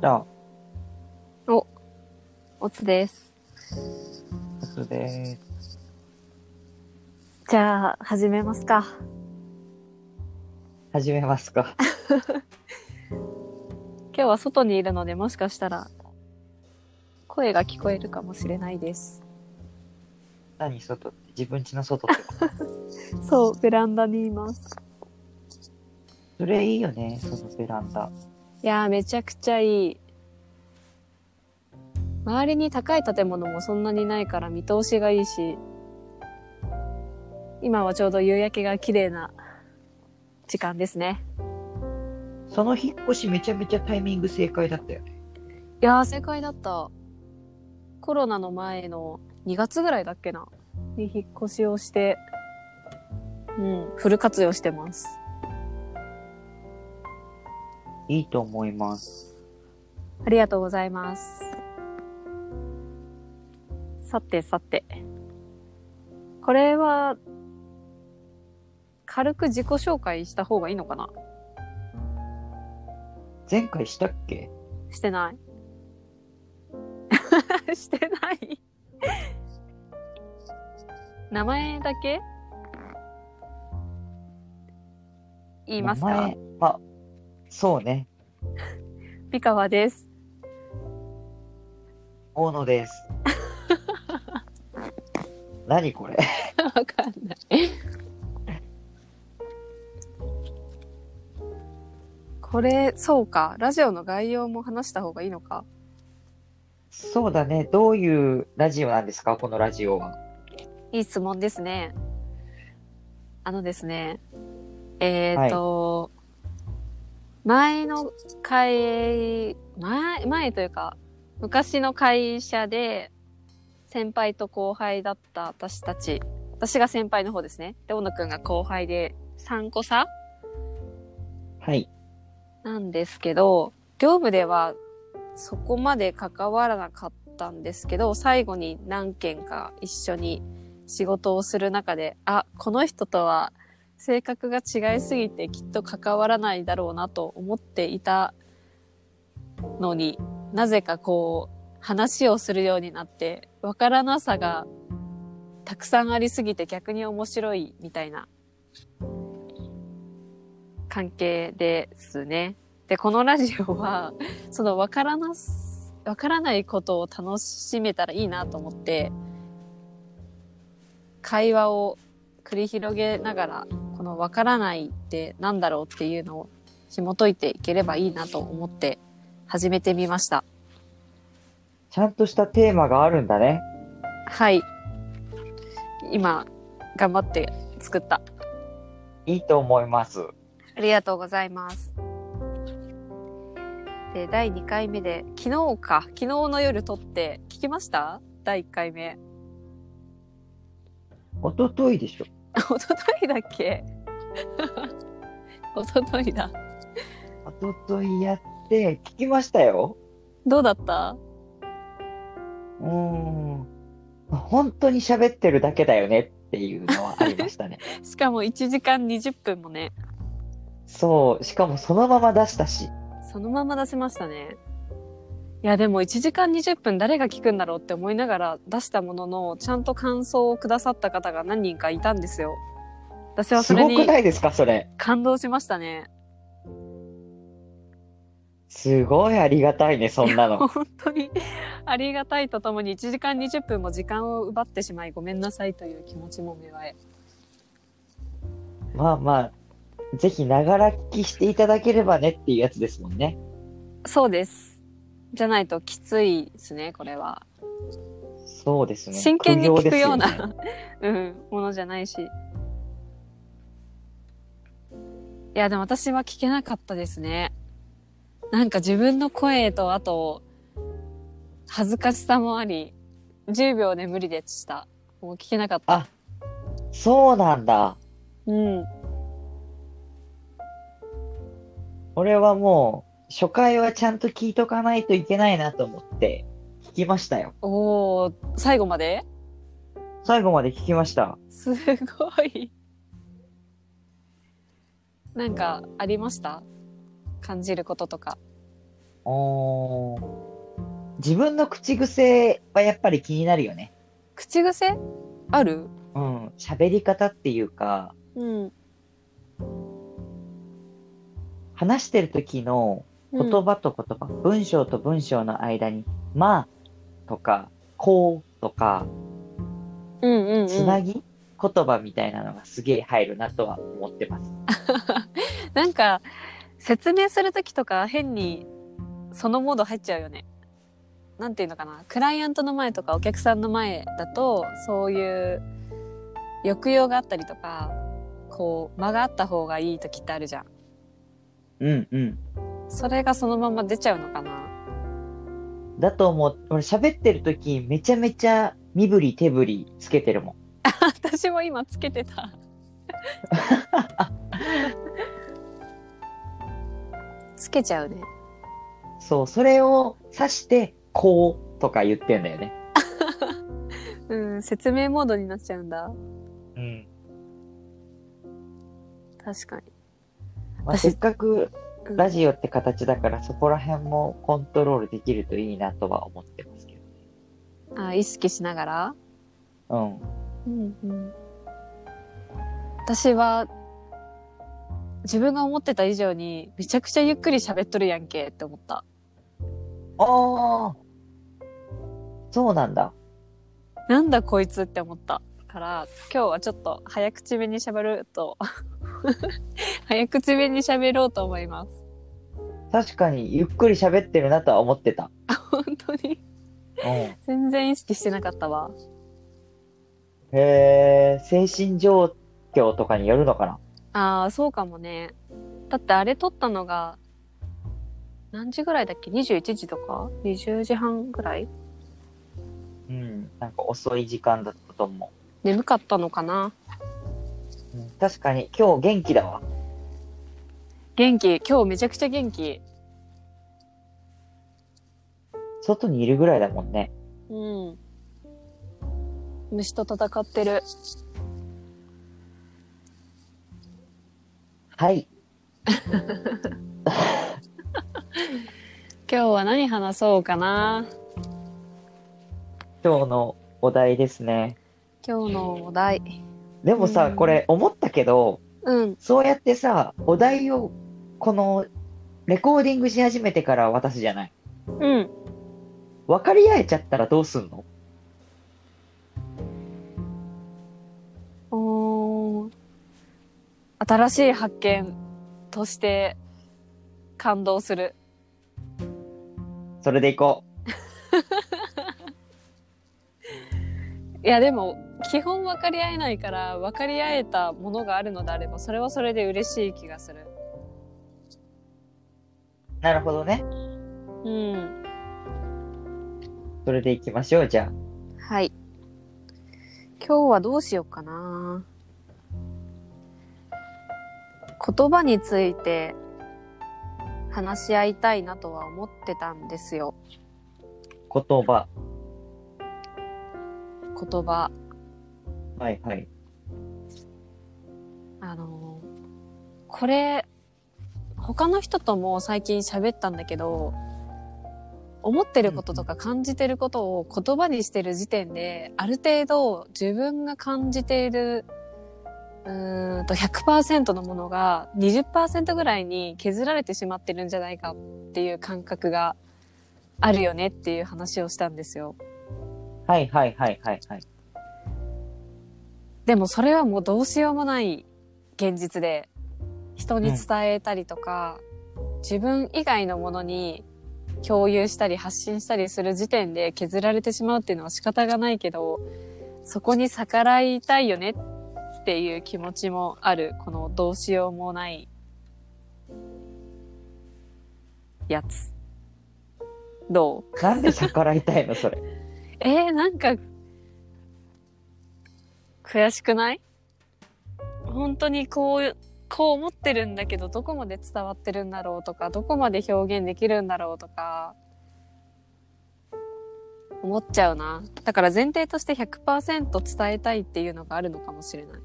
じゃあ、おつです。おつです。じゃあ、始めますか。始めますか。今日は外にいるので、もしかしたら、声が聞こえるかもしれないです。何外？って自分家の外ってこと？そう、ベランダにいます。それいいよね、そのベランダ。いやー、めちゃくちゃいい。周りに高い建物もそんなにないから見通しがいいし、今はちょうど夕焼けが綺麗な時間ですね。その引っ越しめちゃめちゃタイミング正解だったよね。いやー、正解だった。コロナの前の2月ぐらいだっけな？に引っ越しをして、うん、フル活用してます。いいと思います。ありがとうございます。さてさて。これは、軽く自己紹介した方がいいのかな？前回したっけ？してない。してない。名前だけ？言いますか？名前？あ、そうね。美川です。大野です。何これ？わかんない。これ、そうか。ラジオの概要も話した方がいいのか。そうだね。どういうラジオなんですか？このラジオは。いい質問ですね。あのですね。えっ、と、前の会、前、前というか、昔の会社で、先輩と後輩だった私たち、私が先輩の方ですね。で、小野くんが後輩で、3個差はい。なんですけど、業務ではそこまで関わらなかったんですけど、最後に何件か一緒に仕事をする中で、あ、この人とは性格が違いすぎてきっと関わらないだろうなと思っていたのになぜかこう話をするようになって、わからなさがたくさんありすぎて逆に面白いみたいな関係ですね。で、このラジオは、そのわからなす、わからないことを楽しめたらいいなと思って、会話を繰り広げながら、このわからないってなんだろうっていうのを紐解いていければいいなと思って始めてみました。ちゃんとしたテーマがあるんだね。はい。今、頑張って作った。いいと思います。ありがとうございます。で、第2回目で、昨日か、昨日の夜撮って、聞きました？第1回目。おとといでしょ。おとといだっけ？おとといだ。おとといやって、聞きましたよ。どうだった？うーん。本当に喋ってるだけだよねっていうのはありましたね。しかも1時間20分もね、そう。しかもそのまま出したし。そのまま出しましたね。いや、でも1時間20分誰が聞くんだろうって思いながら出したものの、ちゃんと感想をくださった方が何人かいたんですよ。私はすごくないですかそれ。感動しましたね。すごいありがたいね、そんなの。本当にありがたいとともに1時間20分も時間を奪ってしまいごめんなさいという気持ちも芽生え。まあまあ、ぜひながら聞きしていただければねっていうやつですもんね。そうです。じゃないときついですね、これは。そうですね。真剣に聞くような、苦行です うん、ものじゃないし。いや、でも私は聞けなかったですね。なんか自分の声と、あと、恥ずかしさもあり、10秒で無理でした。もう聞けなかった。あそうなんだ。うん。俺はもう、初回はちゃんと聞いとかないといけないなと思って、聞きましたよ。おー、最後まで？最後まで聞きました。すごい。なんか、ありました？感じることとか。おー自分の口癖はやっぱり気になるよね。口癖？ある？うん。喋り方っていうか、うん。話してる時の言葉と言葉、文章と文章の間に、まあとか、こうとか、うんうんうん。つなぎ、言葉みたいなのがすげえ入るなとは思ってます。なんか、説明するときとか変にそのモード入っちゃうよね。なんていうのかな。クライアントの前とかお客さんの前だと、そういう抑揚があったりとか、こう、間があった方がいいときってあるじゃん。うんうん。それがそのまま出ちゃうのかな？だと思う。俺喋ってる時めちゃめちゃ身振り手振りつけてるもん。私も今つけてた。つけちゃうね。そう、それを指して、こうとか言ってんだよね。うん、説明モードになっちゃうんだ。うん。確かに。まあ、私せっかくうんラジオって形だから、そこら辺もコントロールできるといいなとは思ってますけど。あ意識しながら？うん。うんうん。私は、自分が思ってた以上に、めちゃくちゃゆっくり喋っとるやんけって思った。ああそうなんだ。なんだこいつって思った。から、今日はちょっと早口めに喋ると、早口めに喋ろうと思います。確かに、ゆっくり喋ってるなとは思ってた。本当に？うん。全然意識してなかったわ。へえ、精神状況とかによるのかな？ああ、そうかもね。だってあれ撮ったのが、何時ぐらいだっけ ?21 時とか ?20 時半ぐらい？うん。なんか遅い時間だったと思眠かったのかな？う。うん、確かに、今日元気だわ。元気。今日めちゃくちゃ元気。外にいるぐらいだもんね。うん。虫と戦ってる。はい。今日は何話そうかな今日のお題ですね。今日のお題。でもさ、うんこれ思ったけど、うん。そうやってさ、お題を、この、レコーディングし始めてから渡すじゃない。うん。分かり合えちゃったらどうすんの？おー新しい発見として感動する。それでいこ いやでも、基本分かり合えないから、分かり合えたものがあるのであれば、それはそれで嬉しい気がする。う。なるほどね。うん。それでいきましょう、じゃはい。今日はどうしようかな。言葉について話し合いたいなとは思ってたんですよ。あ。言葉。言葉。はいはい。あのこれ、他の人とも最近喋ったんだけど、思ってることとか感じてることを言葉にしてる時点で、ある程度自分が感じている、うーんと100%のものが20%ぐらいに削られてしまってるんじゃないかっていう感覚があるよねっていう話をしたんですよ。はいはいはいはいはい。でもそれはもうどうしようもない現実で、人に伝えたりとか、自分以外のものに共有したり発信したりする時点で削られてしまうっていうのは仕方がないけど、そこに逆らいたいよねっていう気持ちもある、このどうしようもないやつ。どう？なんで逆らいたいの、それ？えー、なんか、悔しくない？本当にこう、こう思ってるんだけど、どこまで伝わってるんだろうとか、どこまで表現できるんだろうとか、思っちゃうな。だから前提として100%伝えたいっていうのがあるのかもしれない。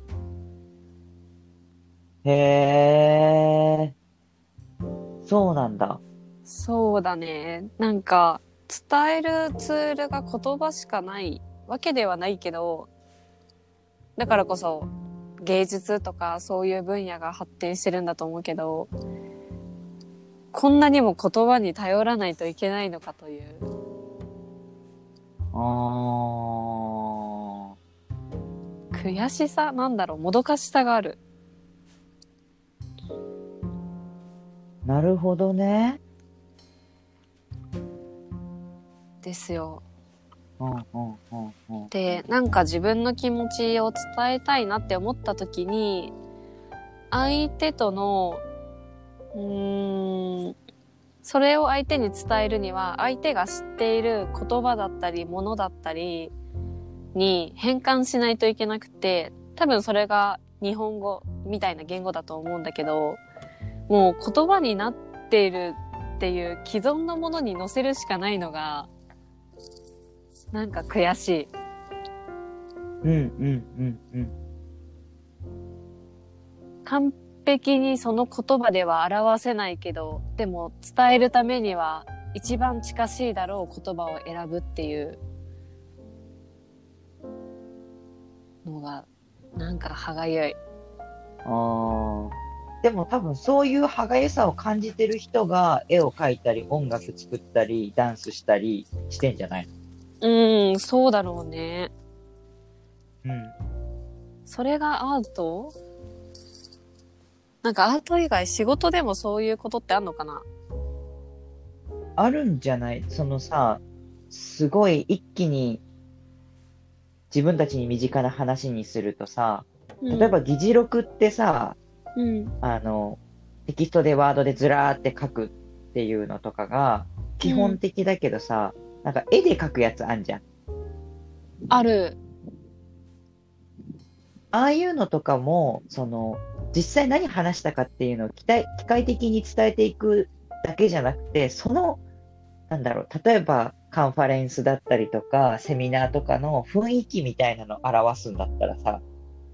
へえ。そうなんだ。そうだね。なんか、伝えるツールが言葉しかないわけではないけど、だからこそ芸術とかそういう分野が発展してるんだと思うけど、こんなにも言葉に頼らないといけないのかという。あー。悔しさなんだろう？もどかしさがある。なるほどね。ですよ。で、なんか自分の気持ちを伝えたいなって思った時に、相手との、うーん、それを相手に伝えるには、相手が知っている言葉だったり、ものだったりに変換しないといけなくて、多分それが日本語みたいな言語だと思うんだけど、もう言葉になっているっていう既存のものに乗せるしかないのが、なんか悔しい。うんうんうんうん。完璧にその言葉では表せないけど、でも伝えるためには一番近しいだろう言葉を選ぶっていうのが、なんか歯がゆい。あー。でも多分そういう歯がゆさを感じてる人が絵を描いたり音楽作ったりダンスしたりしてんじゃないうーん、そうだろうね。のうん。それがアート？なんかアート以外仕事でもそういうことってあんのかな？あるんじゃない？そのさ、すごい一気に自分たちに身近な話にするとさ、例えば、議事録ってさ、うん、あの、テキストでワードでずらーって書くっていうのとかが基本的だけどさ、なんか絵で描くやつあんじゃん。ある。ああいうのとかも、その、実際何話したかっていうのを機械機械的に伝えていくだけじゃなくて、その、なんだろう、例えばカンファレンスだったりとか、セミナーとかの雰囲気みたいなのを表すんだったらさ、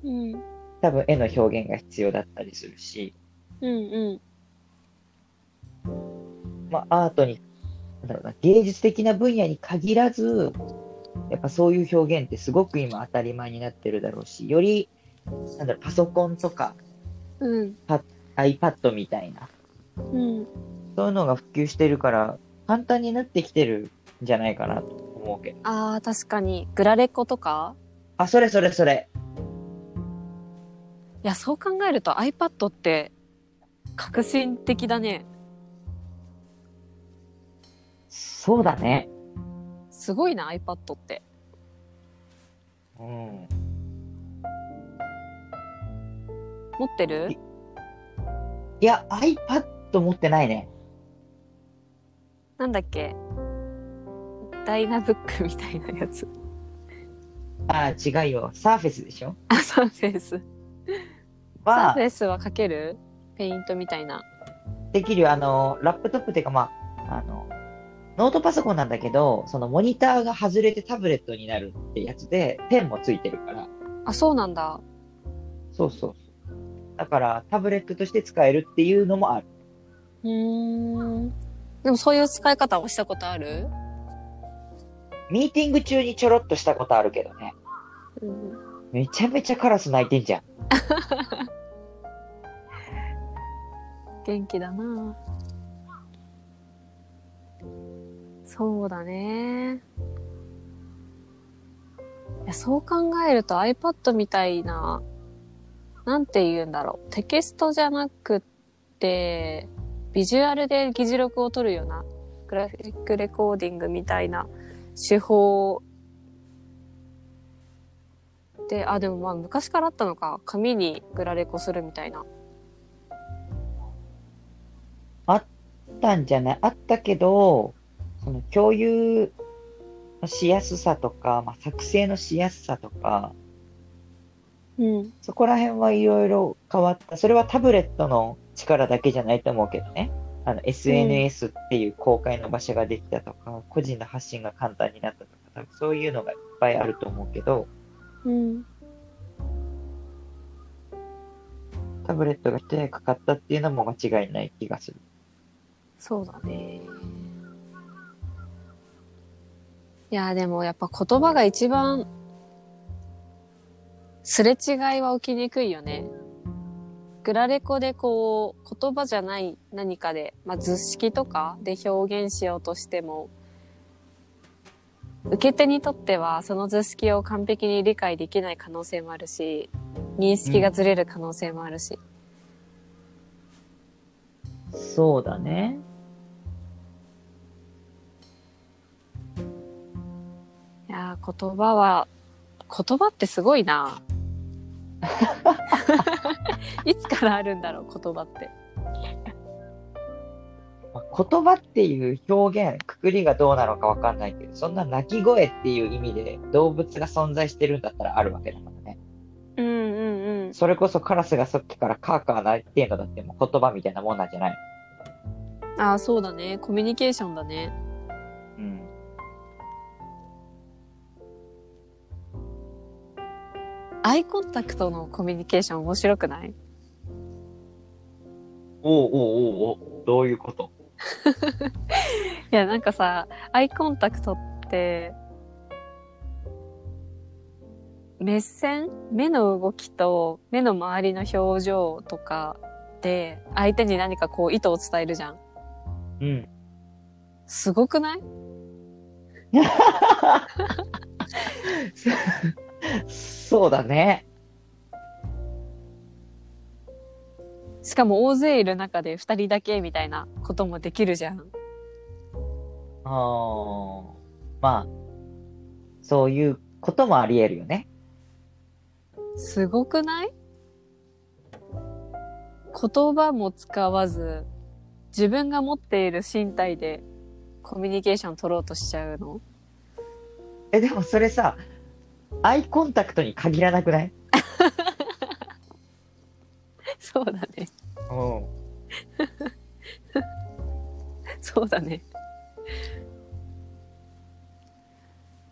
うん、多分絵の表現が必要だったりするし、うん、うん。まあ、アートに、なんだろうな、芸術的な分野に限らず、やっぱそういう表現ってすごく今当たり前になってるだろうし、より、なんだろう、パソコンとかうん、iPad みたいな、うん。そういうのが普及してるから、簡単になってきてるんじゃないかなと思うけど。ああ、確かに。グラレコとか？あ、それそれそれ。いや、そう考えると iPad って革新的だね。そうだね。すごいな、iPad って。うん。持ってる？いや、iPad 持ってないね。なんだっけ？ダイナブックみたいなやつ。あ、違うよ。サーフェスでしょ？あ、サーフェイス。サーはフ、ェイスは書ける？ペイントみたいな。できるよ。あの、ラップトップっていうか、まあ、あの、ノートパソコンなんだけど、そのモニターが外れてタブレットになるってやつで、ペンもついてるから。あ、そうなんだ。そうそうそう。だから、タブレットとして使えるっていうのもある。うーん。でもそういう使い方をしたことある？ミーティング中にちょろっとしたことあるけどね。うん。めちゃめちゃカラス鳴いてんじゃん。元気だなそうだね。いや、そう考えると iPad みたいな、なんて言うんだろう。テキストじゃなくって、ビジュアルで議事録を取るような、グラフィックレコーディングみたいな手法で、あ、でもまあ昔からあったのか。紙にグラレコするみたいな。あったんじゃない？あったけど、その共有のしやすさとか、まあ、作成のしやすさとか、うん。そこら辺はいろいろ変わった。それはタブレットの力だけじゃないと思うけどね。あの、SNS っていう公開の場所ができたとか、個人の発信が簡単になったとか、多分そういうのがいっぱいあると思うけど、うん。タブレットが一役買ったっていうのも間違いない気がする。そうだね。いや、でもやっぱ言葉が一番、すれ違いは起きにくいよね。グラレコでこう、言葉じゃない何かで、まあ、図式とかで表現しようとしても、受け手にとってはその図式を完璧に理解できない可能性もあるし、認識がずれる可能性もあるし。そうだね。いやー、言葉は、言葉ってすごいな。いつからあるんだろう、言葉って。まあ言葉っていう表現、くくりがどうなのかわかんないけど、そんな鳴き声っていう意味で動物が存在してるんだったらあるわけだからね。うんうんうん。それこそカラスがさっきからカーカー鳴いてんのだってもう言葉みたいなもんなんじゃないああ、そうだね。コミュニケーションだね。アイコンタクトのコミュニケーション面白くない？おうおうおうおうどういうこと？いや、なんかさ、アイコンタクトって、目線？目の動きと目の周りの表情とかで、相手に何かこう意図を伝えるじゃん。うん。すごくない？そうだね。しかも大勢いる中で二人だけみたいなこともできるじゃん。あーまあ、そういうこともあり得るよね。すごくない？言葉も使わず、自分が持っている身体でコミュニケーション取ろうとしちゃうの？え、でもそれさ、アイコンタクトに限らなくない？そうだね。うん。そうだね。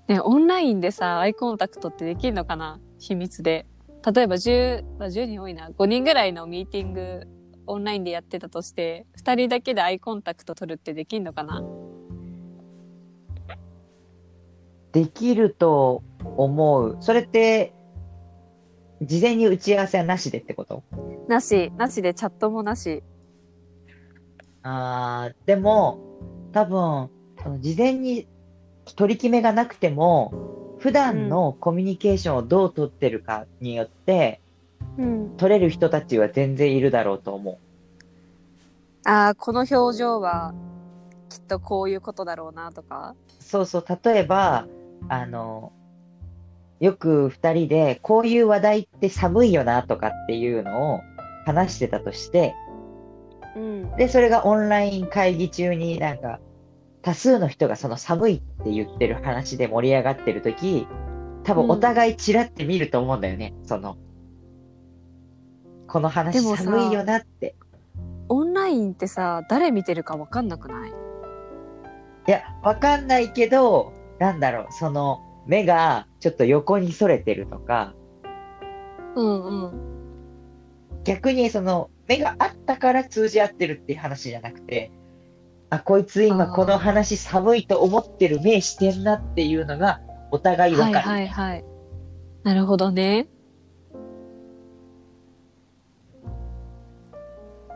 ね、オンラインでさ、アイコンタクトってできるのかな？秘密で。例えば10、まあ、10人多いな。5人ぐらいのミーティング、オンラインでやってたとして、2人だけでアイコンタクト取るってできるのかな？できると思う。それって、事前に打ち合わせはなしでってこと？なし、なしでチャットもなし。あー、でも、多分、その事前に取り決めがなくても、普段のコミュニケーションをどう取ってるかによって、うん。取れる人たちは全然いるだろうと思う。ああ、この表情は、きっとこういうことだろうなとか。そうそう、例えば、あの、よく二人で、こういう話題って寒いよなとかっていうのを話してたとして、うん。で、それがオンライン会議中になんか、多数の人がその寒いって言ってる話で盛り上がってるとき、多分お互いチラって見ると思うんだよね、その、この話寒いよなって。オンラインってさ、誰見てるかわかんなくない？いや、わかんないけど、なんだろう、その、目がちょっと横にそれてるとか、うんうん。逆にその目があったから通じ合ってるっていう話じゃなくて、あ、こいつ今この話寒いと思ってる目してんなっていうのがお互いわかる。はいはいはい。なるほどね。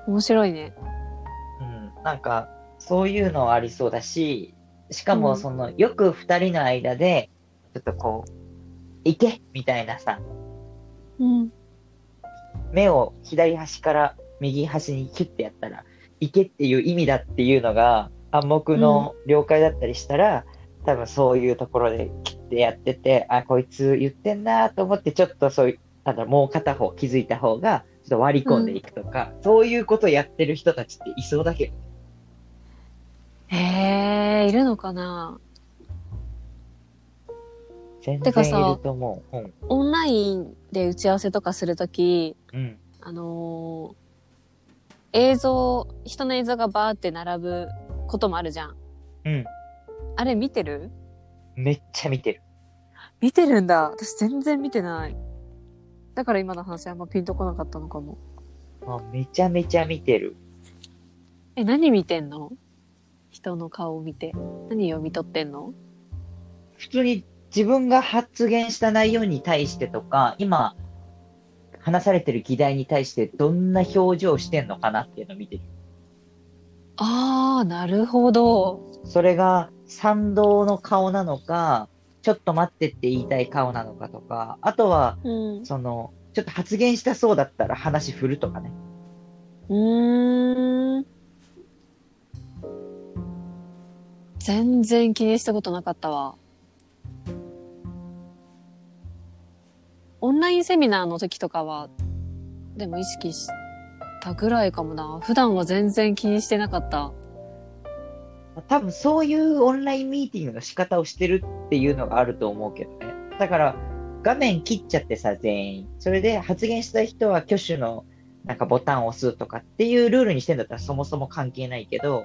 面白いね。うん、なんか、そういうのはありそうだし、しかうんもその、よく二人の間で、ちょっとこう、行けみたいなさ、うん。目を左端から右端にキュッてやったら、行けっていう意味だっていうのが暗黙の了解だったりしたら、多分そういうところでキュッてやってて、あ、こいつ言ってんなと思って、ちょっとそういう、なんだもう片方気づいた方が、ちょっと割り込んでいくとか、そういうことやってる人たちっていそうだけど、へえ、いるのかな？全てかさ然いると思う。うん。オンラインで打ち合わせとかするとき、うん。あのー映像、人の映像がバーって並ぶこともあるじゃん。うん。あれ見てる？めっちゃ見てる。見てるんだ。私全然見てない。だから今の話あんまピンとこなかったのかも。あめちゃめちゃ見てる。え、何見てんの？人の顔を見て。何読み取ってんの？普通に自分が発言した内容に対してとか、今、話されてる議題に対してどんな表情してんのかなっていうのを見てる。ああ、なるほど。それが賛同の顔なのか、ちょっと待ってって言いたい顔なのかとか、あとは、うん。その、ちょっと発言したそうだったら話振るとかね。うーん。全然気にしたことなかったわ。オンラインセミナーの時とかは、でも意識したぐらいかもな。普段は全然気にしてなかった。多分そういうオンラインミーティングの仕方をしてるっていうのがあると思うけどね。だから、画面切っちゃってさ、全員。それで発言した人は挙手のなんかボタンを押すとかっていうルールにしてんだったらそもそも関係ないけど、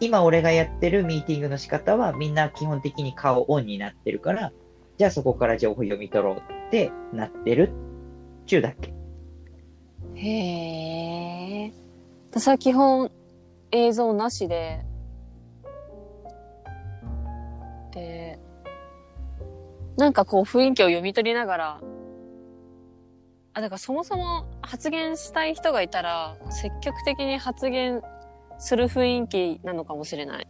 今俺がやってるミーティングの仕方はみんな基本的に顔オンになってるから、じゃあそこから情報読み取ろうってなってるっちゅうだけ。へえ。私は基本映像なしで、で、なんかこう雰囲気を読み取りながら、あ、だからそもそも発言したい人がいたら、積極的に発言する雰囲気なのかもしれない。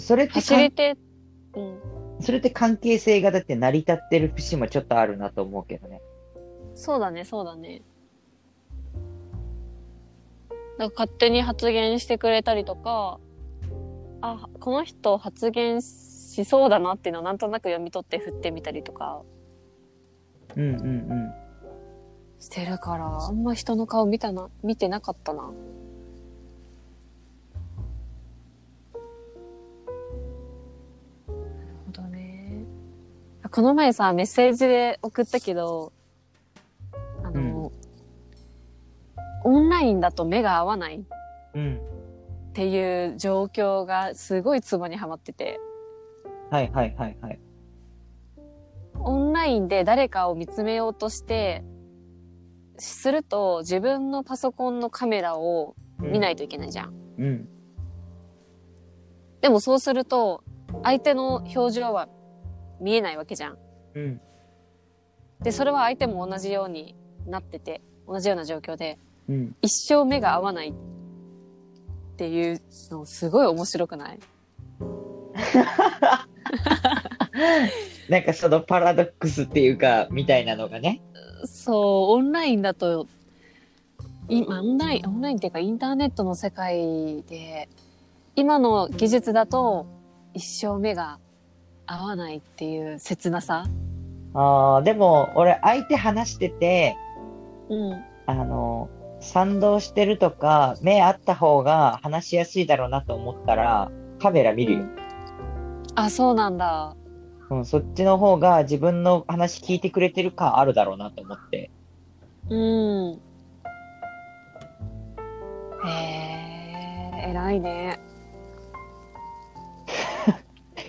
それってうん。それって関係性がだって成り立ってる節もちょっとあるなと思うけどね。そうだね、そうだね。だから勝手に発言してくれたりとか、あ、この人発言しそうだなっていうのをなんとなく読み取って振ってみたりとかうんうんうん。してるから、あんま人の顔見たな、見てなかったな。この前さ、メッセージで送ったけど、あの、オンラインだと目が合わないっうん。ていう状況がすごいツボにはまってて、はいはいはいはい。オンラインで誰かを見つめようとして、すると自分のパソコンのカメラを見ないといけないじゃん。うん。でもそうすると、相手の表情は見えないわけじゃん。うん。で、それは相手も同じようになってて、同じような状況で、うん。一生目が合わないっていうのすごい面白くない？なんかそのパラドックスっていうか、みたいなのがね。そう、オンラインだと、今、オンライン、オンラインっていうかインターネットの世界で、今の技術だと一生目が合わないっていう切なさ？ああ、でも俺相手話してて、うん。あの、賛同してるとか、目あった方が話しやすいだろうなと思ったら、カメラ見るよ。あ、そうなんだ。うん、そっちの方が自分の話聞いてくれてる感あるだろうなと思って。うん。へえ、偉いね。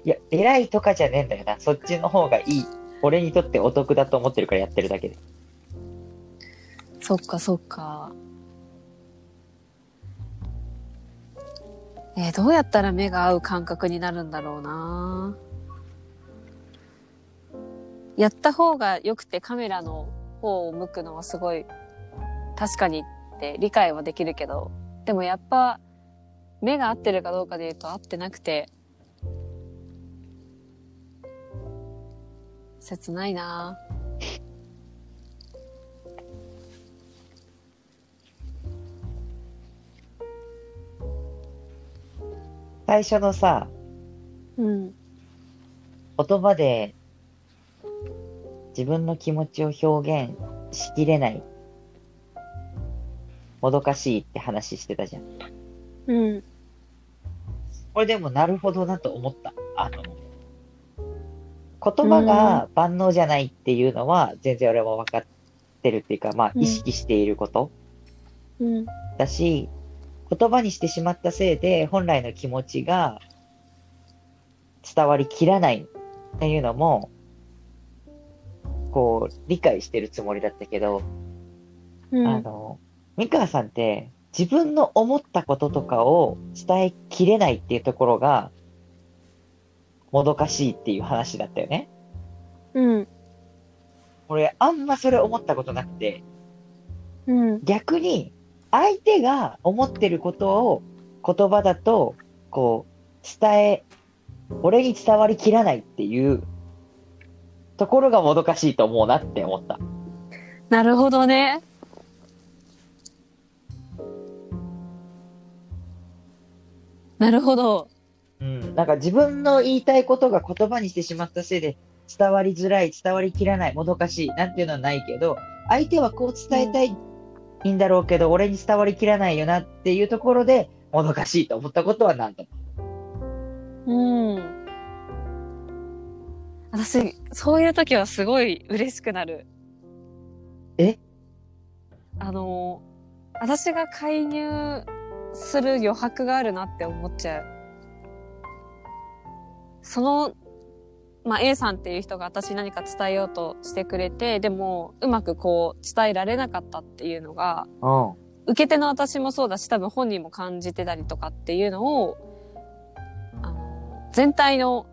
いや、偉いとかじゃねえんだよな。そっちの方がいい。俺にとってお得だと思ってるからやってるだけで。そっかそっか。えーどうやったら目が合う感覚になるんだろうな。やった方が良くてカメラの方を向くのはすごい確かにって理解はできるけど、でもやっぱ目が合ってるかどうかで言うと合ってなくて、切ないな。最初のさ、うん。言葉で自分の気持ちを表現しきれない。もどかしいって話してたじゃん。うん。これでもなるほどなと思った。あの、言葉が万能じゃないっていうのは全然俺も分かってるっていうか、まあうん意識していることうん。だし、言葉にしてしまったせいで本来の気持ちが伝わりきらないっていうのも、こう、理解してるつもりだったけど、うん。あの、三川さんって自分の思ったこととかを伝えきれないっていうところが、もどかしいっていう話だったよね。うん。俺、あんまそれ思ったことなくて、うん。逆に、相手が思ってることを言葉だと、こう、伝え、俺に伝わりきらないっていうところがもどかしいと思うなって思った。なるほどね。なるほど。うん。なんか自分の言いたいことが言葉にしてしまったせいで、伝わりづらい、伝わりきらない、もどかしい、なんていうのはないけど、相手はこう伝えたいんだろうけど、俺に伝わりきらないよなっていうところで、もどかしいと思ったことは何度も。うん。私、そういう時はすごい嬉しくなる。え？あの、私が介入する余白があるなって思っちゃう。その、まあ、A さんっていう人が私に何か伝えようとしてくれて、でも、うまくこう、伝えられなかったっていうのが、うん。受け手の私もそうだし、多分本人も感じてたりとかっていうのを、あの、全体の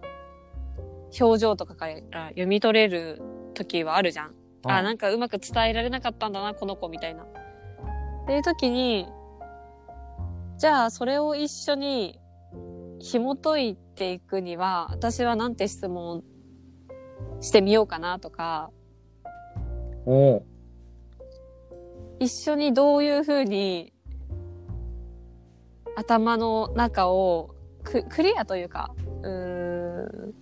表情とかから読み取れる時はあるじゃん。あ、なんかうまく伝えられなかったんだな、この子みたいな。っていう時に、じゃあそれを一緒に紐解いていくには、私はなんて質問してみようかなとか、おう一緒にどういうふうに頭の中をククリアというか、うーん、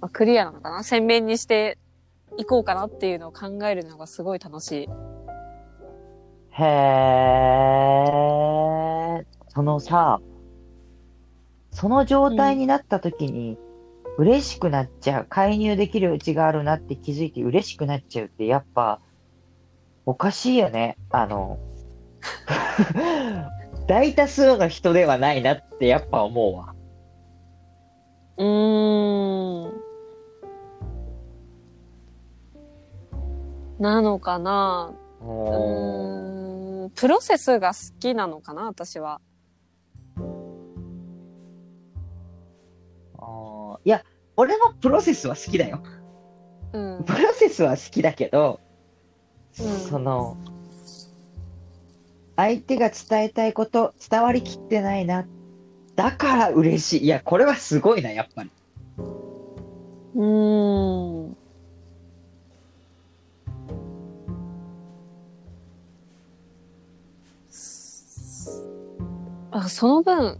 まあ、クリアなのかな？鮮明にしていこうかなっていうのを考えるのがすごい楽しい。へえ。そのさ、その状態になった時に、嬉しくなっちゃう。介入できるうちがあるなって気づいて嬉しくなっちゃうって、やっぱ、おかしいよね。あの、大多数の人ではないなってやっぱ思うわ。うーん。なのかなうん。プロセスが好きなのかな私は。いや、俺もプロセスは好きだよ。うん。プロセスは好きだけど、うんその、相手が伝えたいこと、伝わりきってないな。だから嬉しい。いや、これはすごいな、やっぱり。うーん。あその分、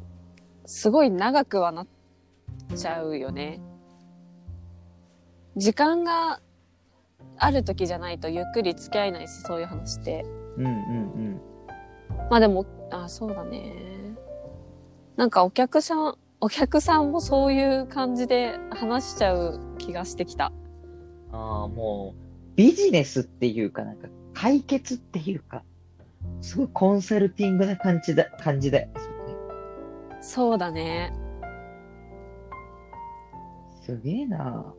すごい長くはなっちゃうよね。時間がある時じゃないとゆっくり付き合えないし、そういう話って。うんうんまあでも、あ、そうだね。なんかお客さん、お客さんもそういう感じで話しちゃう気がしてきた。うん。ああ、もう、ビジネスっていうかなんか、解決っていうか、すごいコンサルティングな感じだ、感じだよね。そうだね。すげえな。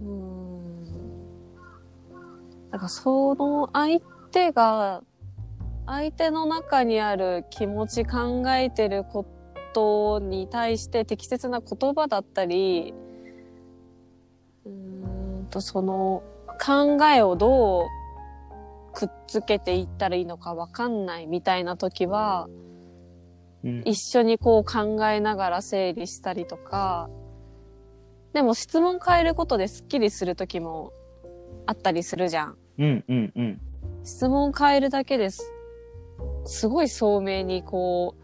うーん。かその相手が、相手の中にある気持ち考えてることに対して適切な言葉だったり、うんとその考えをどうくっつけていったらいいのかわかんないみたいな時は、うん。一緒にこう考えながら整理したりとか、でも質問変えることでスッキリする時もあったりするじゃん。うんうんうん。質問変えるだけです。すごい聡明にこう、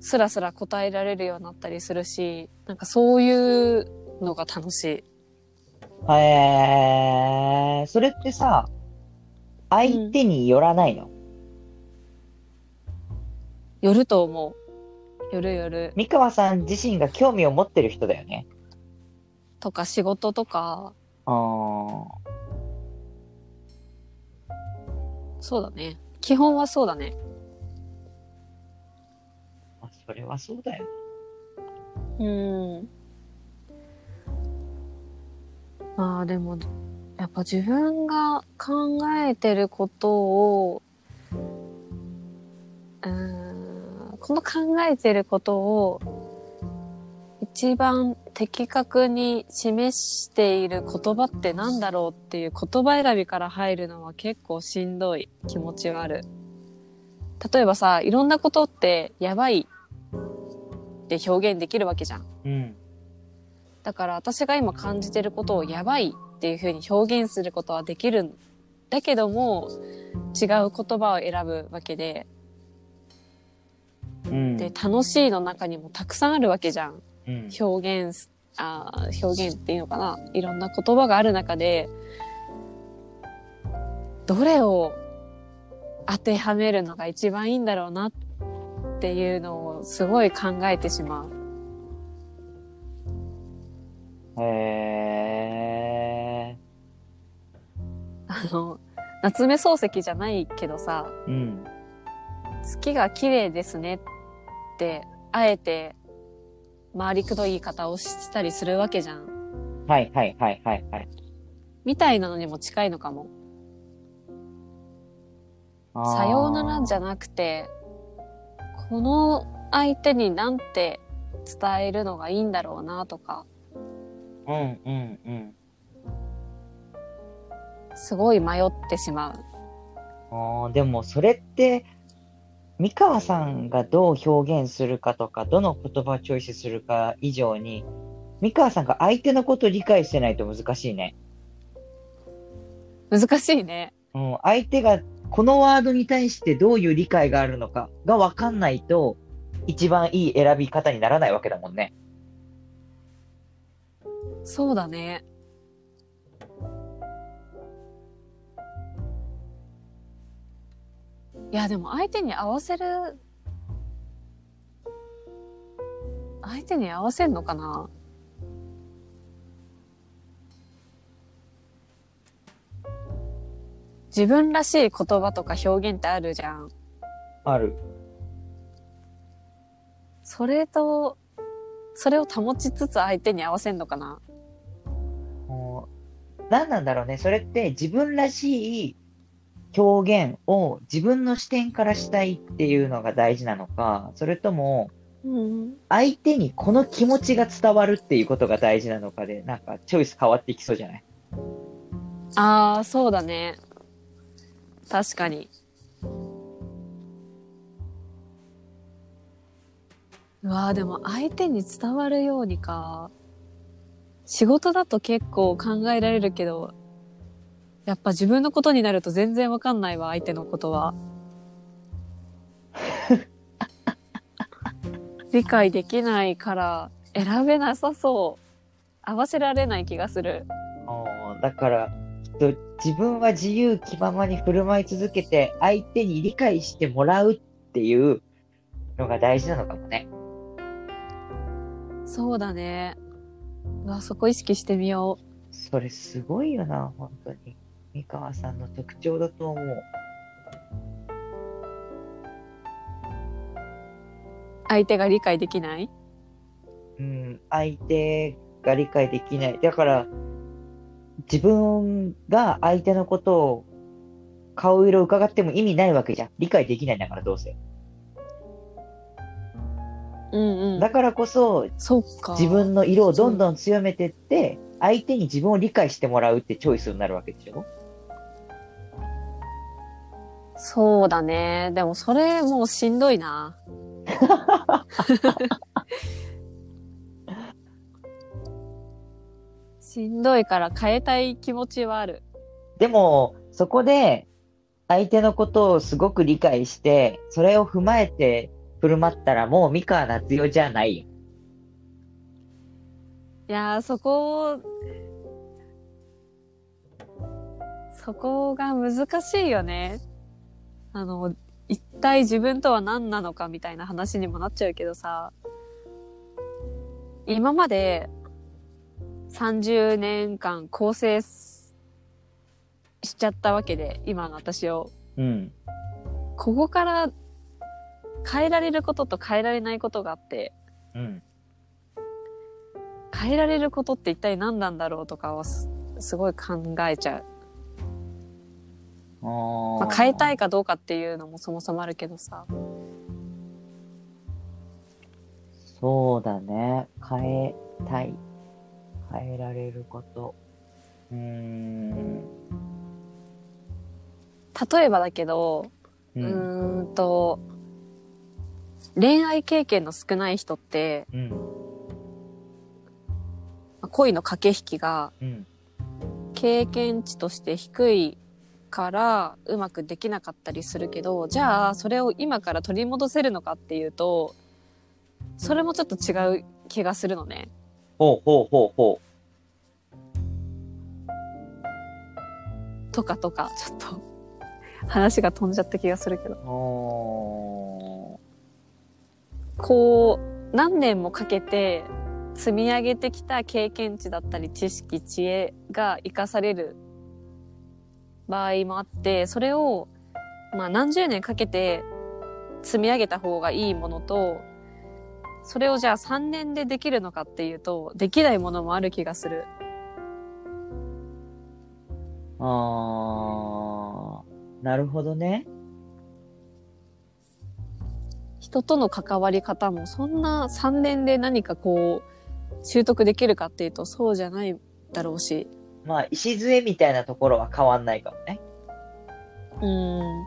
スラスラ答えられるようになったりするし、なんかそういうのが楽しい。へえ、それってさ、相手によらないの、よると思う。よるよる。三河さん自身が興味を持ってる人だよね。とか仕事とか、ああ。そうだね。基本はそうだね。あそれはそうだよね。うん。まあでも、やっぱ自分が考えてることを、うーん、この考えてることを一番的確に示している言葉ってなんだろうっていう言葉選びから入るのは結構しんどい気持ちはある。例えばさ、いろんなことってやばいって表現できるわけじゃん。うん。だから私が今感じてることをやばいっていう風に表現することはできるんだけども、違う言葉を選ぶわけで、うん。で、楽しいの中にもたくさんあるわけじゃん。うん。表現す、あー表現っていうのかな。いろんな言葉がある中で、どれを当てはめるのが一番いいんだろうなっていうのをすごい考えてしまう。へあの、夏目漱石じゃないけどさ、ー。うん。月が綺麗ですねって、あえて、回りくどい言い方をしたりするわけじゃん。はいはいはいはいはい。みたいなのにも近いのかも。さようならじゃなくて、この相手になんて伝えるのがいいんだろうなとか、うんうんうん。すごい迷ってしまう。あーでもそれって、三河さんがどう表現するかとか、どの言葉をチョイスするか以上に、三河さんが相手のことを理解してないと難しいね。難しいね。うん、相手がこのワードに対してどういう理解があるのかが分かんないと、一番いい選び方にならないわけだもんね。そうだね。いや、でも相手に合わせる、相手に合わせんのかな？自分らしい言葉とか表現ってあるじゃん。ある。それと、それを保ちつつ相手に合わせんのかな？もう何なんだろうね。それって自分らしい表現を自分の視点からしたいっていうのが大事なのか、それともうん。相手にこの気持ちが伝わるっていうことが大事なのかで、なんかチョイス変わっていきそうじゃない？ああ、そうだね。確かに。うわーでも相手に伝わるようにか。仕事だと結構考えられるけど、やっぱ自分のことになると全然わかんないわ、相手のことは。理解できないから選べなさそう。合わせられない気がする。だから、きっと自分は自由気ままに振る舞い続けて、相手に理解してもらうっていうのが大事なのかもね。そうだね。うわ、そこ意識してみよう。それすごいよな、本当に。三河さんの特徴だと思う。相手が理解できない？うん、相手が理解できない。だから、自分が相手のことを顔色を伺っても意味ないわけじゃん。理解できないんだから、どうせ。うんうん。だからこそ、そっか。自分の色をどんどん強めてって、相手に自分を理解してもらうってチョイスになるわけでしょ？そうだね。でもそれもうしんどいな。しんどいから変えたい気持ちはある。でも、そこで、相手のことをすごく理解して、それを踏まえて振る舞ったら、もう三河夏代じゃないよ。いやー、そこを、そこが難しいよね。あの、一体自分とは何なのかみたいな話にもなっちゃうけどさ、今まで30年間構成しちゃったわけで、今の私を。うん。ここから変えられることと変えられないことがあって、うん。変えられることって一体何なんだろうとかはすすごい考えちゃう。まあ、変えたいかどうかっていうのもそもそもあるけどさ。そうだね。変えたい。変えられること。うーん。例えばだけど、う。うんーんと、恋愛経験の少ない人って、うん。まあ恋の駆け引きがうん。経験値として低いからうまくできなかったりするけど、じゃあそれを今から取り戻せるのかっていうと、それもちょっと違う気がするのね。ほうほうほうほとかとか、ちょっと話が飛んじゃった気がするけど。こう、何年もかけて積み上げてきた経験値だったり知識、知恵が活かされる場合もあって、それを、まあ何十年かけて積み上げた方がいいものと、それをじゃあ3年でできるのかっていうと、できないものもある気がする。ーあー。なるほどね。人との関わり方もそんな3年で何かこう、習得できるかっていうとそうじゃないだろうし。まあ、礎みたいなところは変わんないかもね。うん。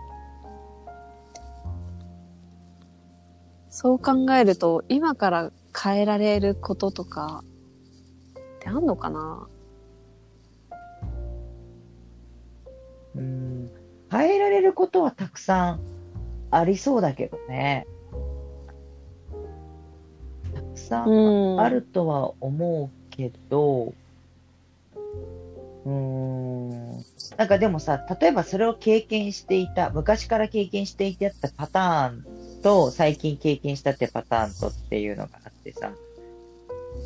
そう考えると、今から変えられることとか、ってあんのかな？うん。変えられることはたくさんありそうだけどね。たくさんうん。あるとは思うけど、うーん。なんかでもさ、例えばそれを経験していた、昔から経験していたパターンと、最近経験したってパターンとっていうのがあってさ、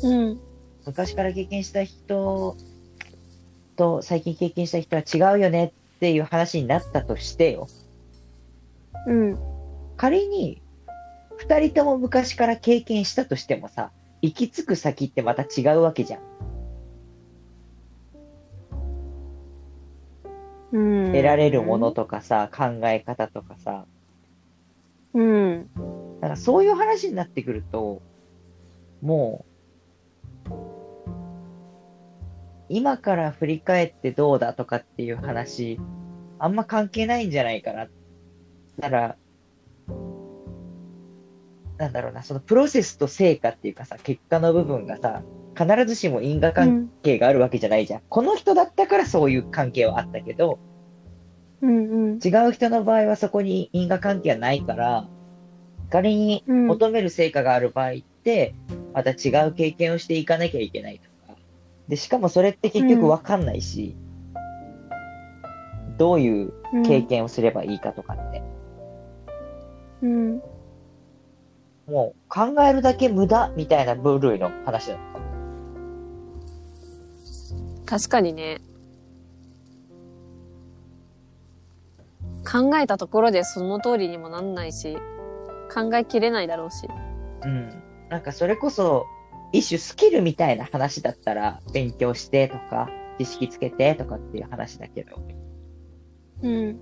うん。昔から経験した人と最近経験した人は違うよねっていう話になったとしてよ。うん。仮に、二人とも昔から経験したとしてもさ、行き着く先ってまた違うわけじゃん。得られるものとかさ、考え方とかさ、うん。だからそういう話になってくると、もう、今から振り返ってどうだとかっていう話、あんま関係ないんじゃないかな。だから、なんだろうな、そのプロセスと成果っていうかさ、結果の部分がさ、必ずしも因果関係があるわけじゃないじゃん。この人だったからそういう関係はあったけど、うん。うん。違う人の場合はそこに因果関係はないから、仮にうん求める成果がある場合って、また違う経験をしていかなきゃいけないとか。で、しかもそれって結局わかんないし、どういう経験をすればいいかとかって。うん。もう考えるだけ無駄みたいな部類の話なのか。確かにね。考えたところでその通りにもなんないし、考えきれないだろうし。うん。なんかそれこそ、一種スキルみたいな話だったら、勉強してとか、知識つけてとかっていう話だけど、うん。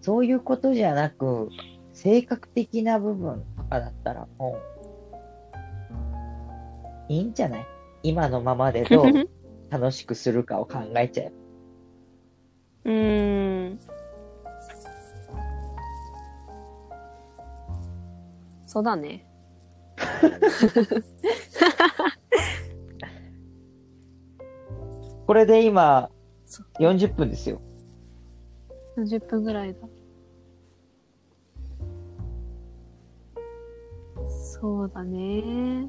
そういうことじゃなく、性格的な部分とかだったらもう、いいんじゃない？今のままでどう？楽しくするかを考えちゃ。うーん。そうだね。これで今そう、40分ですよ。40分ぐらいだ。そうだね。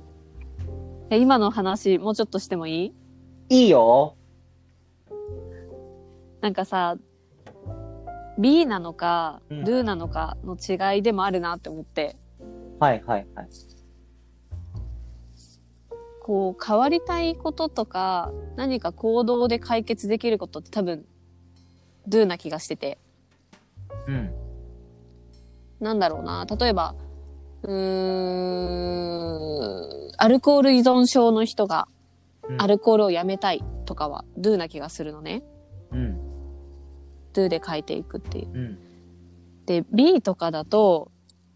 え今の話、もうちょっとしてもいい？いいよ。なんかさ、B なのか、うん Do なのかの違いでもあるなって思って、はいはいはい。こう、変わりたいこととか、何か行動で解決できることって多分、Do な気がしてて。うん。なんだろうな。例えば、うーん、アルコール依存症の人がうんアルコールをやめたいとかは do な気がするのね。うん。do で書いていくっていう。うん。で、B とかだと、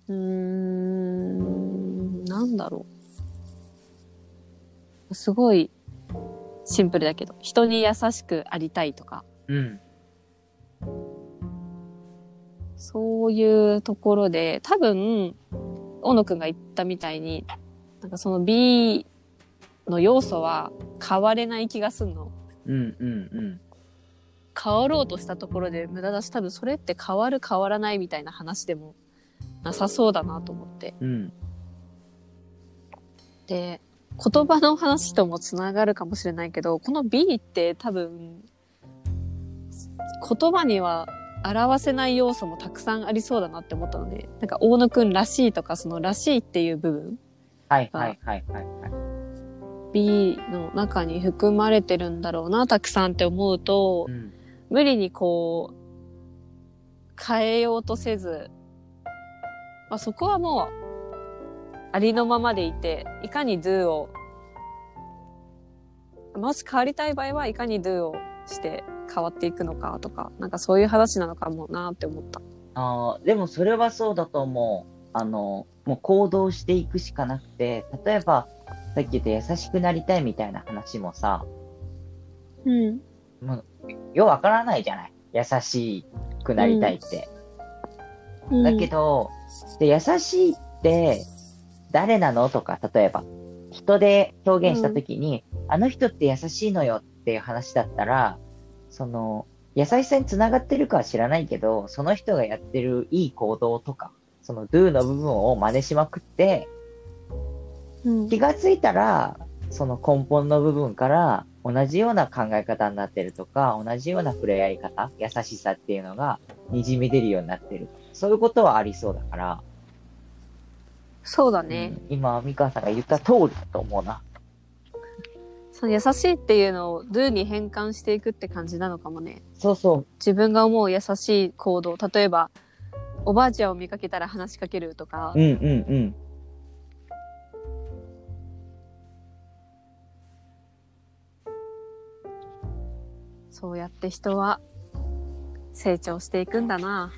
うーん、なんだろう。すごいシンプルだけど、人に優しくありたいとか、うん。そういうところで、多分、大野くんが言ったみたいに、なんかその B の要素は変われない気がすんの。うん。うん。変わろうとしたところで無駄だし、多分それって変わる変わらないみたいな話でもなさそうだなと思って。うん。で、言葉の話ともつながるかもしれないけど、この B って多分、言葉には表せない要素もたくさんありそうだなって思ったので、なんか大野くんらしいとか、そのらしいっていう部分、はい。はい。はい。はい。はい。B の中に含まれてるんだろうな、たくさんって思うと、うん。無理にこう、変えようとせず、まあ、そこはもう、ありのままでいて、いかに do を、もし変わりたい場合はいかに do をして変わっていくのかとか、なんかそういう話なのかもなって思った。ああ、でもそれはそうだと思う。あの、もう行動していくしかなくて、例えば、さっき言った優しくなりたいみたいな話もさ、うん。もう、ようわからないじゃない優しくなりたいって。だけど、で優しいって誰なのとか、例えば、人で表現したときに、あの人って優しいのよっていう話だったら、その、優しさにつながってるかは知らないけど、その人がやってるいい行動とか、その do の部分を真似しまくって、うん、気がついたら、その根本の部分から同じような考え方になってるとか、同じような触れ合い方、優しさっていうのが滲み出るようになってる。そういうことはありそうだから、そうだね。うん今、三河さんが言った通りだと思うな。その優しいっていうのを do に変換していくって感じなのかもね。そうそう。自分が思う優しい行動。例えば、おばあちゃんを見かけたら話しかけるとか、うんうんうん。そうやって人は成長していくんだな。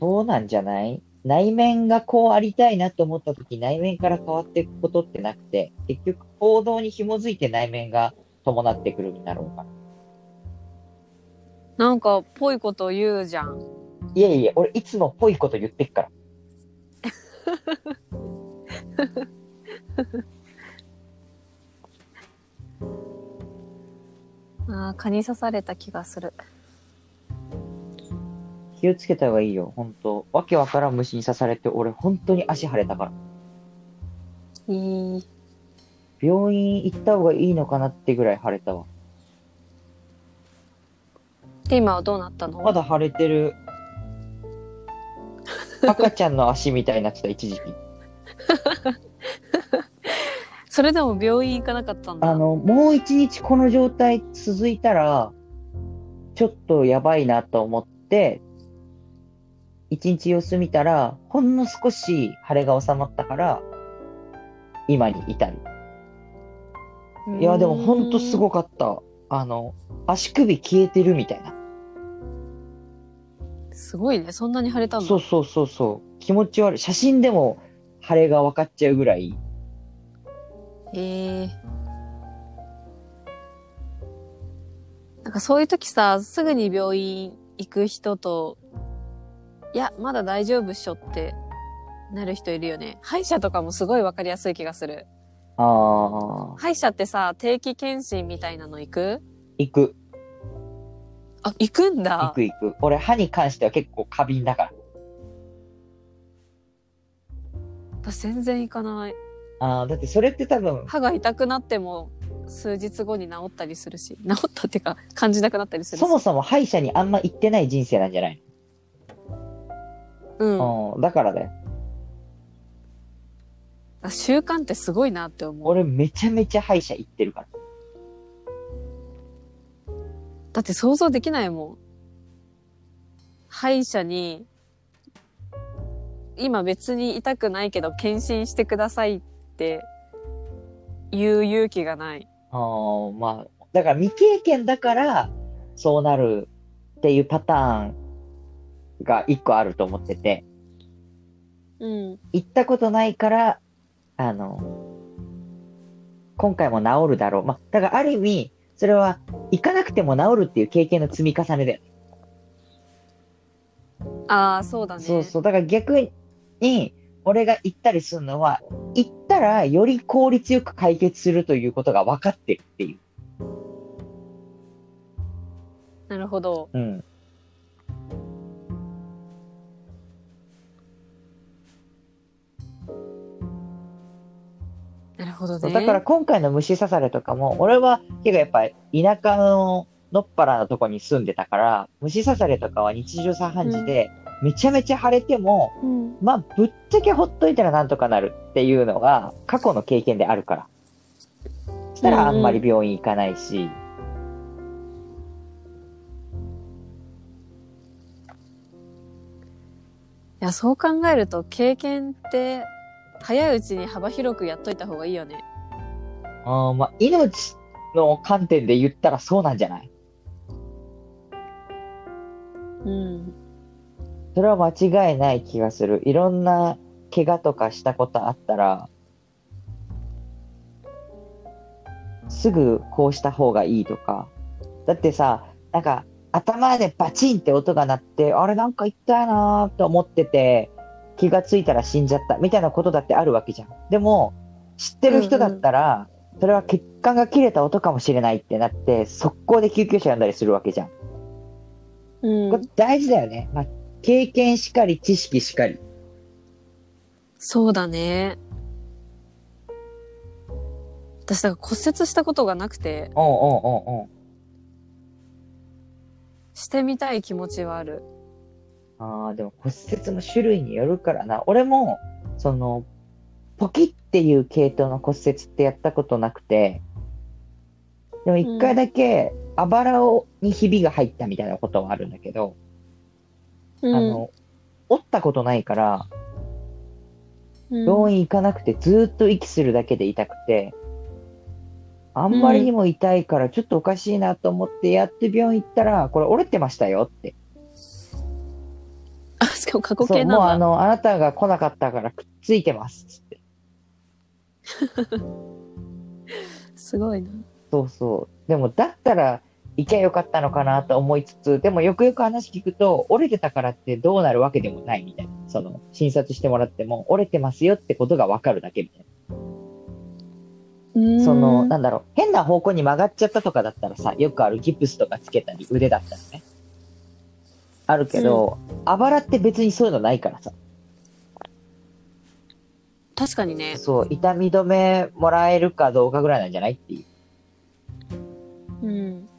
そうなんじゃない？内面がこうありたいなと思った時、内面から変わっていくことってなくて、結局行動に紐づいて内面が伴ってくるんだろうから。なんか、ぽいこと言うじゃん。いやいや、俺いつもぽいこと言ってっから。ああ、蚊に刺された気がする。気をつけた方がいいよ、ほんと。わけわからん虫に刺されて、俺本当に足腫れたから。いい。病院行った方がいいのかなってぐらい腫れたわ。で、今はどうなったの？まだ腫れてる。赤ちゃんの足みたいになってた、一時期。それでも病院行かなかったんだ。あの、もう一日この状態続いたら、ちょっとやばいなと思って、一日様子見たら、ほんの少し腫れが収まったから、今に至る。いや、でもほんとすい。ごかった。あの、足首消えてるみたいな。すごいね。そんなに腫れたんだ。そうそうそうそう。気持ち悪い。写真でも腫れが分かっちゃうぐらい。へえ。なんかそういう時さ、すぐに病院行く人と、いや、まだ大丈夫っしょってなる人いるよね。歯医者とかもすごいわかりやすい気がする。あー、歯医者ってさ、定期検診みたいなの行く？行く。あ、行くん行だ。く行く。俺、歯に関しては結構過敏だから。私全然行かない。あー、だってそれって多分、歯が痛くなっても数日後に治ったりするし、治ったっていうか感じなくなったりするし。そもそも歯医者にあんま行ってない人生なんじゃないうん。のうん、だからだよ。あ習慣ってすごいなって思う。俺めちゃめちゃ歯医者行ってるから。だって想像できないもん。歯医者に、今別に痛くないけど検診してくださいって言う勇気がない。あー、まあ、だから未経験だから、そうなるっていうパターンが一個あると思ってて、うん。行ったことないから、あの、今回も治るだろう。まあ、だからある意味、それは行かなくても治るっていう経験の積み重ねだよね。ああ、そうだね。そうそう。だから逆に、俺が行ったりするのは、行ったらより効率よく解決するということが分かってるっていう。なるほど。うん。なるほどね。だから今回の虫刺されとかも、俺は結構やっぱ田舎ののっぱらのとこに住んでたから、虫刺されとかは日常茶飯事で、めちゃめちゃ腫れても、うん。まあ、ぶっちゃけほっといたらなんとかなるっていうのが過去の経験であるから。そしたらあんまり病院行かないし、いや、そう考えると経験って早いうちに幅広くやっといた方がいいよね。あーまあ、命の観点で言ったらそうなんじゃない？うん。それは間違いない気がする。いろんな怪我とかしたことあったら、すぐこうした方がいいとか。だってさ、なんか頭でバチンって音が鳴って、あれなんか痛いなーと思ってて、気がついたら死んじゃったみたいなことだってあるわけじゃん。でも、知ってる人だったら、それは血管が切れた音かもしれないってなって、速攻で救急車呼んだりするわけじゃん。うんこれ。大事だよね。まあ、経験しかり、知識しかり。そうだね。私、だから骨折したことがなくて、おうおうおうおうしてみたい気持ちはある。ああ、でも骨折も種類によるからな。俺も、その、ポキっていう系統の骨折ってやったことなくて、でも一回だけ、あばらをにひびが入ったみたいなことはあるんだけど、うん、あの、折ったことないから、うん、病院行かなくてずーっと息するだけで痛くて、あんまりにも痛いからちょっとおかしいなと思ってやって病院行ったら、これ折れてましたよって。あ、しかも過去そう、形なんだ。もうあの、あなたが来なかったからくっついてますって。すごいな。そうそう。でも、だったら、行きゃよかったのかなと思いつつ、でもよくよく話聞くと、折れてたからってどうなるわけでもないみたいな。その、診察してもらっても、折れてますよってことがわかるだけみたいな。その、なんだろう、変な方向に曲がっちゃったとかだったらさ、よくあるギプスとかつけたり、腕だったらね。あるけど、あばらって別にそういうのないからさ。確かにね。そう、痛み止めもらえるかどうかぐらいなんじゃないっていう。うん。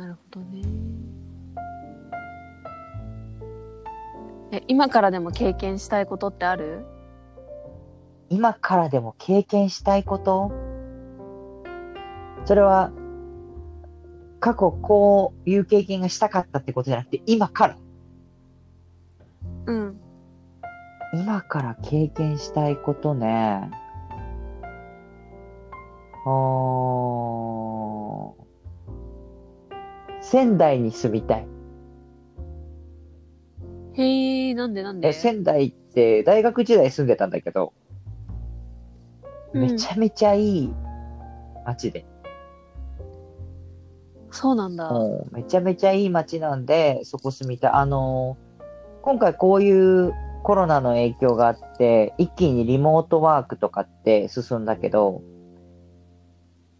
なるほどね。え、今からでも経験したいことってある？今からでも経験したいこと？それは、過去こういう経験がしたかったってことじゃなくて、今から。うん。今から経験したいことね。あー仙台に住みたい。へえ、なんでなんで？え、仙台って大学時代住んでたんだけど、うんめちゃめちゃいい街で。そうなんだ。もうめちゃめちゃいい街なんで、そこ住みたい。あのー今回こういうコロナの影響があって、一気にリモートワークとかって進んだけど、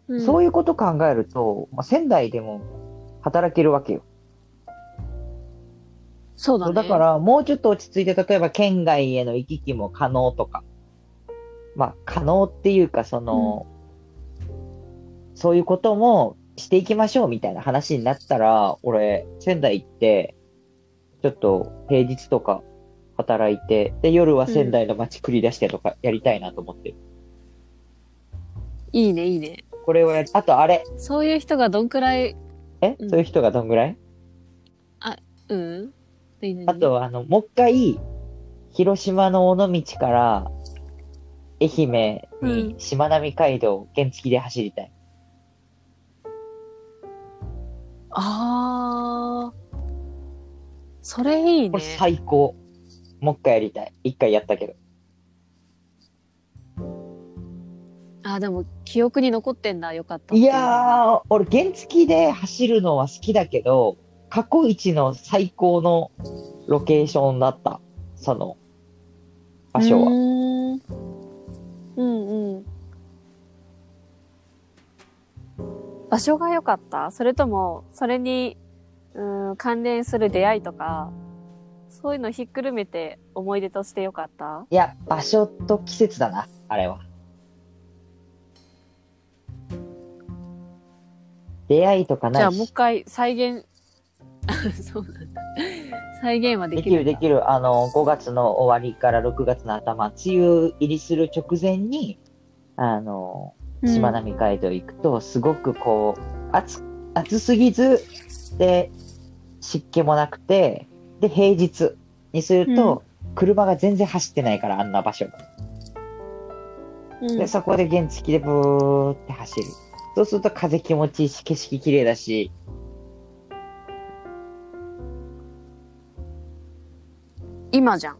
うんそういうこと考えると、まあ、仙台でも働けるわけよ。そうだね。だから、もうちょっと落ち着いて、例えば県外への行き来も可能とか、まあ、可能っていうか、その、そういうこともしていきましょうみたいな話になったら、俺、仙台行って、ちょっと平日とか働いて、で、夜は仙台の街繰り出してとかやりたいなと思ってる。いいね、いいね。これをやり、あとあれ、そういう人がどんくらい、え、うんそういう人がどんぐらい？うんあと、あの、もう一回、広島の尾道から、愛媛にしまなみ海道原付で走りたい。ああ。それいいねこれ。最高。もう一回やりたい。一回やったけど。あーでも記憶に残ってんだ。よかったいうやー、俺原付で走るのは好きだけど、過去一の最高のロケーションだった。その、場所は。うーんうんうん。場所が良かった？それとも、それに、うん、関連する出会いとか、そういうのひっくるめて思い出として良かった？いや、場所と季節だな、あれは。出会いとかないし。じゃあもう一回再現、そうなんだ。再現はでできるできる。あの、5月の終わりから6月の頭、梅雨入りする直前に、あの、しまなみ海道行くと、すごくこう、暑、暑すぎず、で、湿気もなくて、で、平日にすると、車が全然走ってないから、あんな場所。うんで、そこで原付でブーって走る。そうすると風気持ちいいし、景色綺麗だし、今じゃん。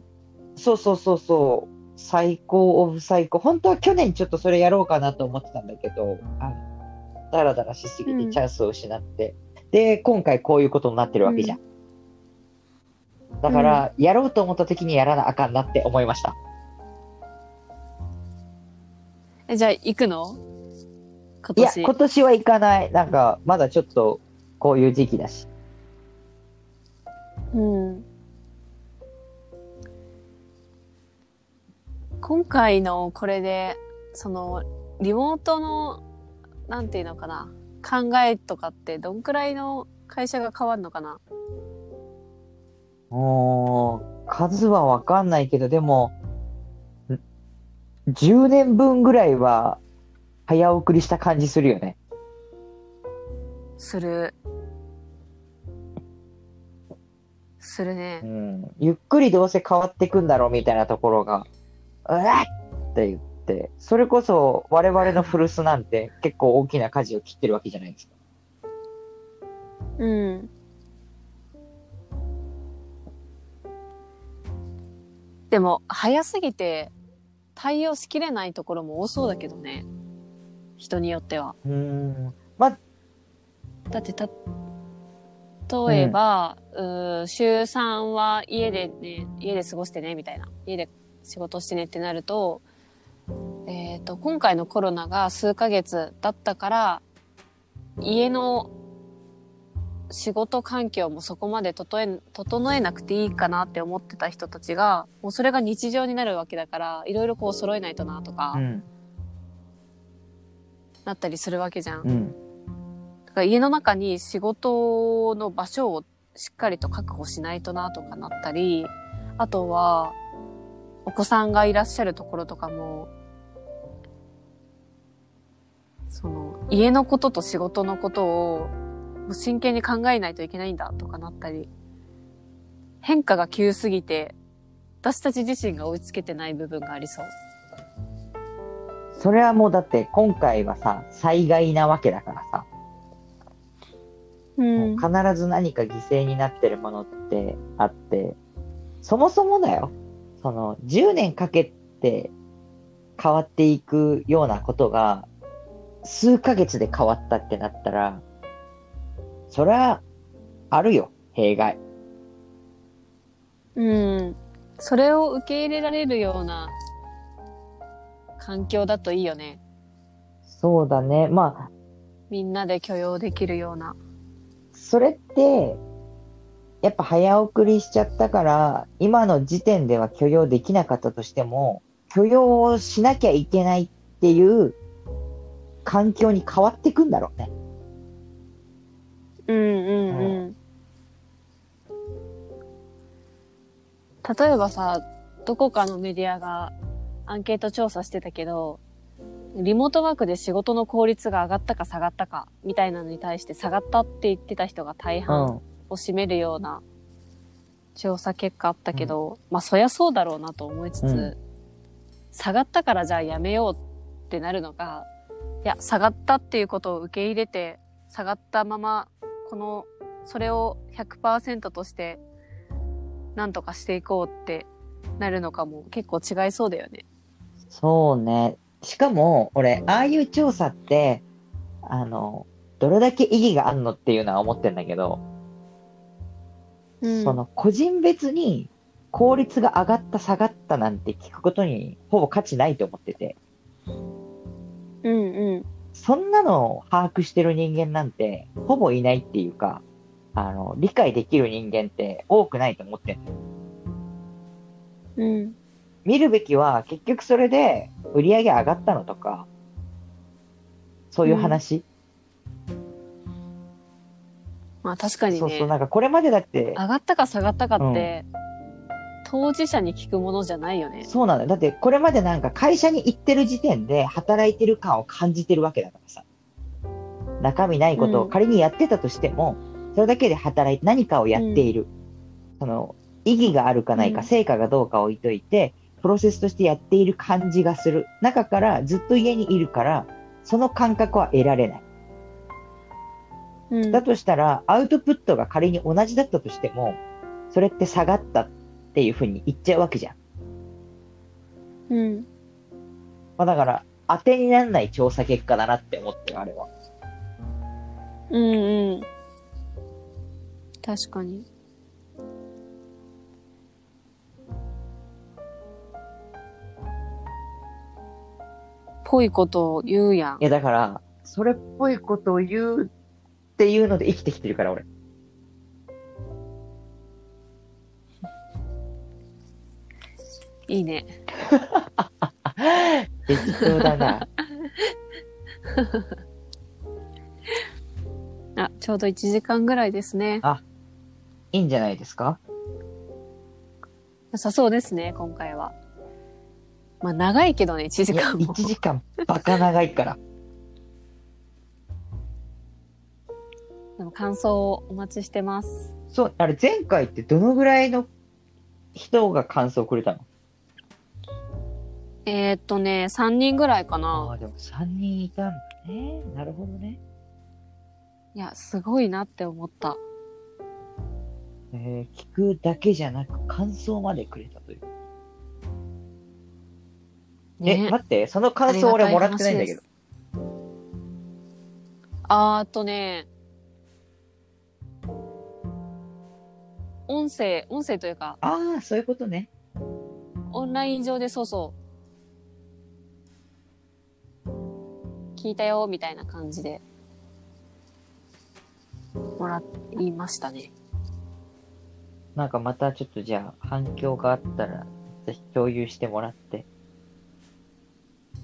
そうそうそうそう。最高オブ最高。本当は去年ちょっとそれやろうかなと思ってたんだけど、あだらだらしすぎうんてチャンスを失って。で、今回こういうことになってるわけじゃん。だから、やろうと思った時にやらなあかんなって思いました。え、じゃあ行くの？今いや、年。今年は行かない。なんか、まだちょっと、こういう時期だし。うん。今回のこれで、その、リモートの、なんていうのかな、考えとかってどんくらいの会社が変わるのかなもう、数はわかんないけど、でも、ん10年分ぐらいは、早送りした感じするよね。する。するねう。ん。ゆっくりどうせ変わってくんだろうみたいなところが、うわっって言って、それこそ我々の古巣なんて 結構大きな舵を切ってるわけじゃないですか。うん。でも、早すぎて対応しきれないところも多そうだけどね。人によっては。うーん。ま、だってた、例えば、うー週3は家でね、家で過ごしてね、みたいな。家で仕事してねってなると、えっ、と、今回のコロナが数ヶ月だったから、家の仕事環境もそこまで整え、整えなくていいかなって思ってた人たちが、もうそれが日常になるわけだから、いろいろこう揃えないとなとかう、ん。なったりするわけじゃん。うん。だから家の中に仕事の場所をしっかりと確保しないとなとかなったり、あとは、お子さんがいらっしゃるところとかも、その、家のことと仕事のことを真剣に考えないといけないんだとかなったり、変化が急すぎて、私たち自身が追いつけてない部分がありそう。それはもうだって今回はさ、災害なわけだからさ、うん必ず何か犠牲になってるものってあって、そもそもだよ。その、10年かけて変わっていくようなことが、数ヶ月で変わったってなったら、そりゃ、あるよ、弊害。うん。それを受け入れられるような環境だといいよね。そうだね。まあ、みんなで許容できるような。それって、やっぱ早送りしちゃったから、今の時点では許容できなかったとしても、許容をしなきゃいけないっていう環境に変わってくんだろうね。うんうんうん。例えばさ、どこかのメディアがアンケート調査してたけど、リモートワークで仕事の効率が上がったか下がったかみたいなのに対して下がったって言ってた人が大う半ん。を占めるような調査結果あったけど、まあそりゃそうだろうなと思いつつ、うん下がったからじゃあやめようってなるのか、いや、下がったっていうことを受け入れて、下がったまま、この、それを100%として、なんとかしていこうってなるのかも結構違いそうだよね。そうね。しかも、俺、ああいう調査って、あの、どれだけ意義があんのっていうのは思ってんだけど、うんその個人別に効率が上がった下がったなんて聞くことにほぼ価値ないと思ってて、うんうん。そんなのを把握してる人間なんてほぼいないっていうか、あの、理解できる人間って多くないと思ってんのようん。見るべきは結局それで売り上げ上がったのとか、そういう話。まあ確かにね。そうそう、なんかこれまでだって、上がったか下がったかって、当事者に聞くものじゃないよね。そうなのよ。だってこれまでなんか会社に行ってる時点で働いてる感を感じてるわけだからさ。中身ないことを仮にやってたとしても、それだけで働いて何かをやっている。その、意義があるかないか、うん成果がどうか置いといて、プロセスとしてやっている感じがする。中からずっと家にいるから、その感覚は得られない。うん。だとしたら、アウトプットが仮に同じだったとしても、それって下がったっていうふうに言っちゃうわけじゃん。うん。まあ、だから、当てにならない調査結果だなって思ってる、あれは。うんうん。確かに。ぽいことを言うやんい。や、だから、それっぽいことを言うっていうので生きてきてるから、俺。いいね。適当だな。あ、ちょうど1時間ぐらいですね。いいんじゃないですか？良さそうですね、今回は。まあ長いけどね、1時間も1。時間バカ長いから。でも感想をお待ちしてます。そう、あれ前回ってどのぐらいの人が感想をくれたの？えー、っとね、3人ぐらいかあな。あ、でも3人いたんだね。なるほどね。いや、すごいなって思った。えー、聞くだけじゃなく感想までくれたという。え、ね。待って、その感想俺もらってないんだけど。あーあとね、音声、音声というか、ああ、そういうことね。オンライン上でそうそう、聞いたよ、みたいな感じで、もらいましたね。なんかまたちょっとじゃあ反響があったら、ぜひ共有してもらって。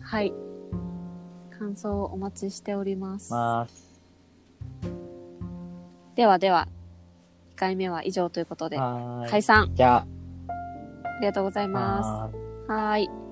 はい。感想をお待ちしております。まあ、ではでは、2回目は以上ということで、はーい。解散じゃありがとうございあ、ます。はーい。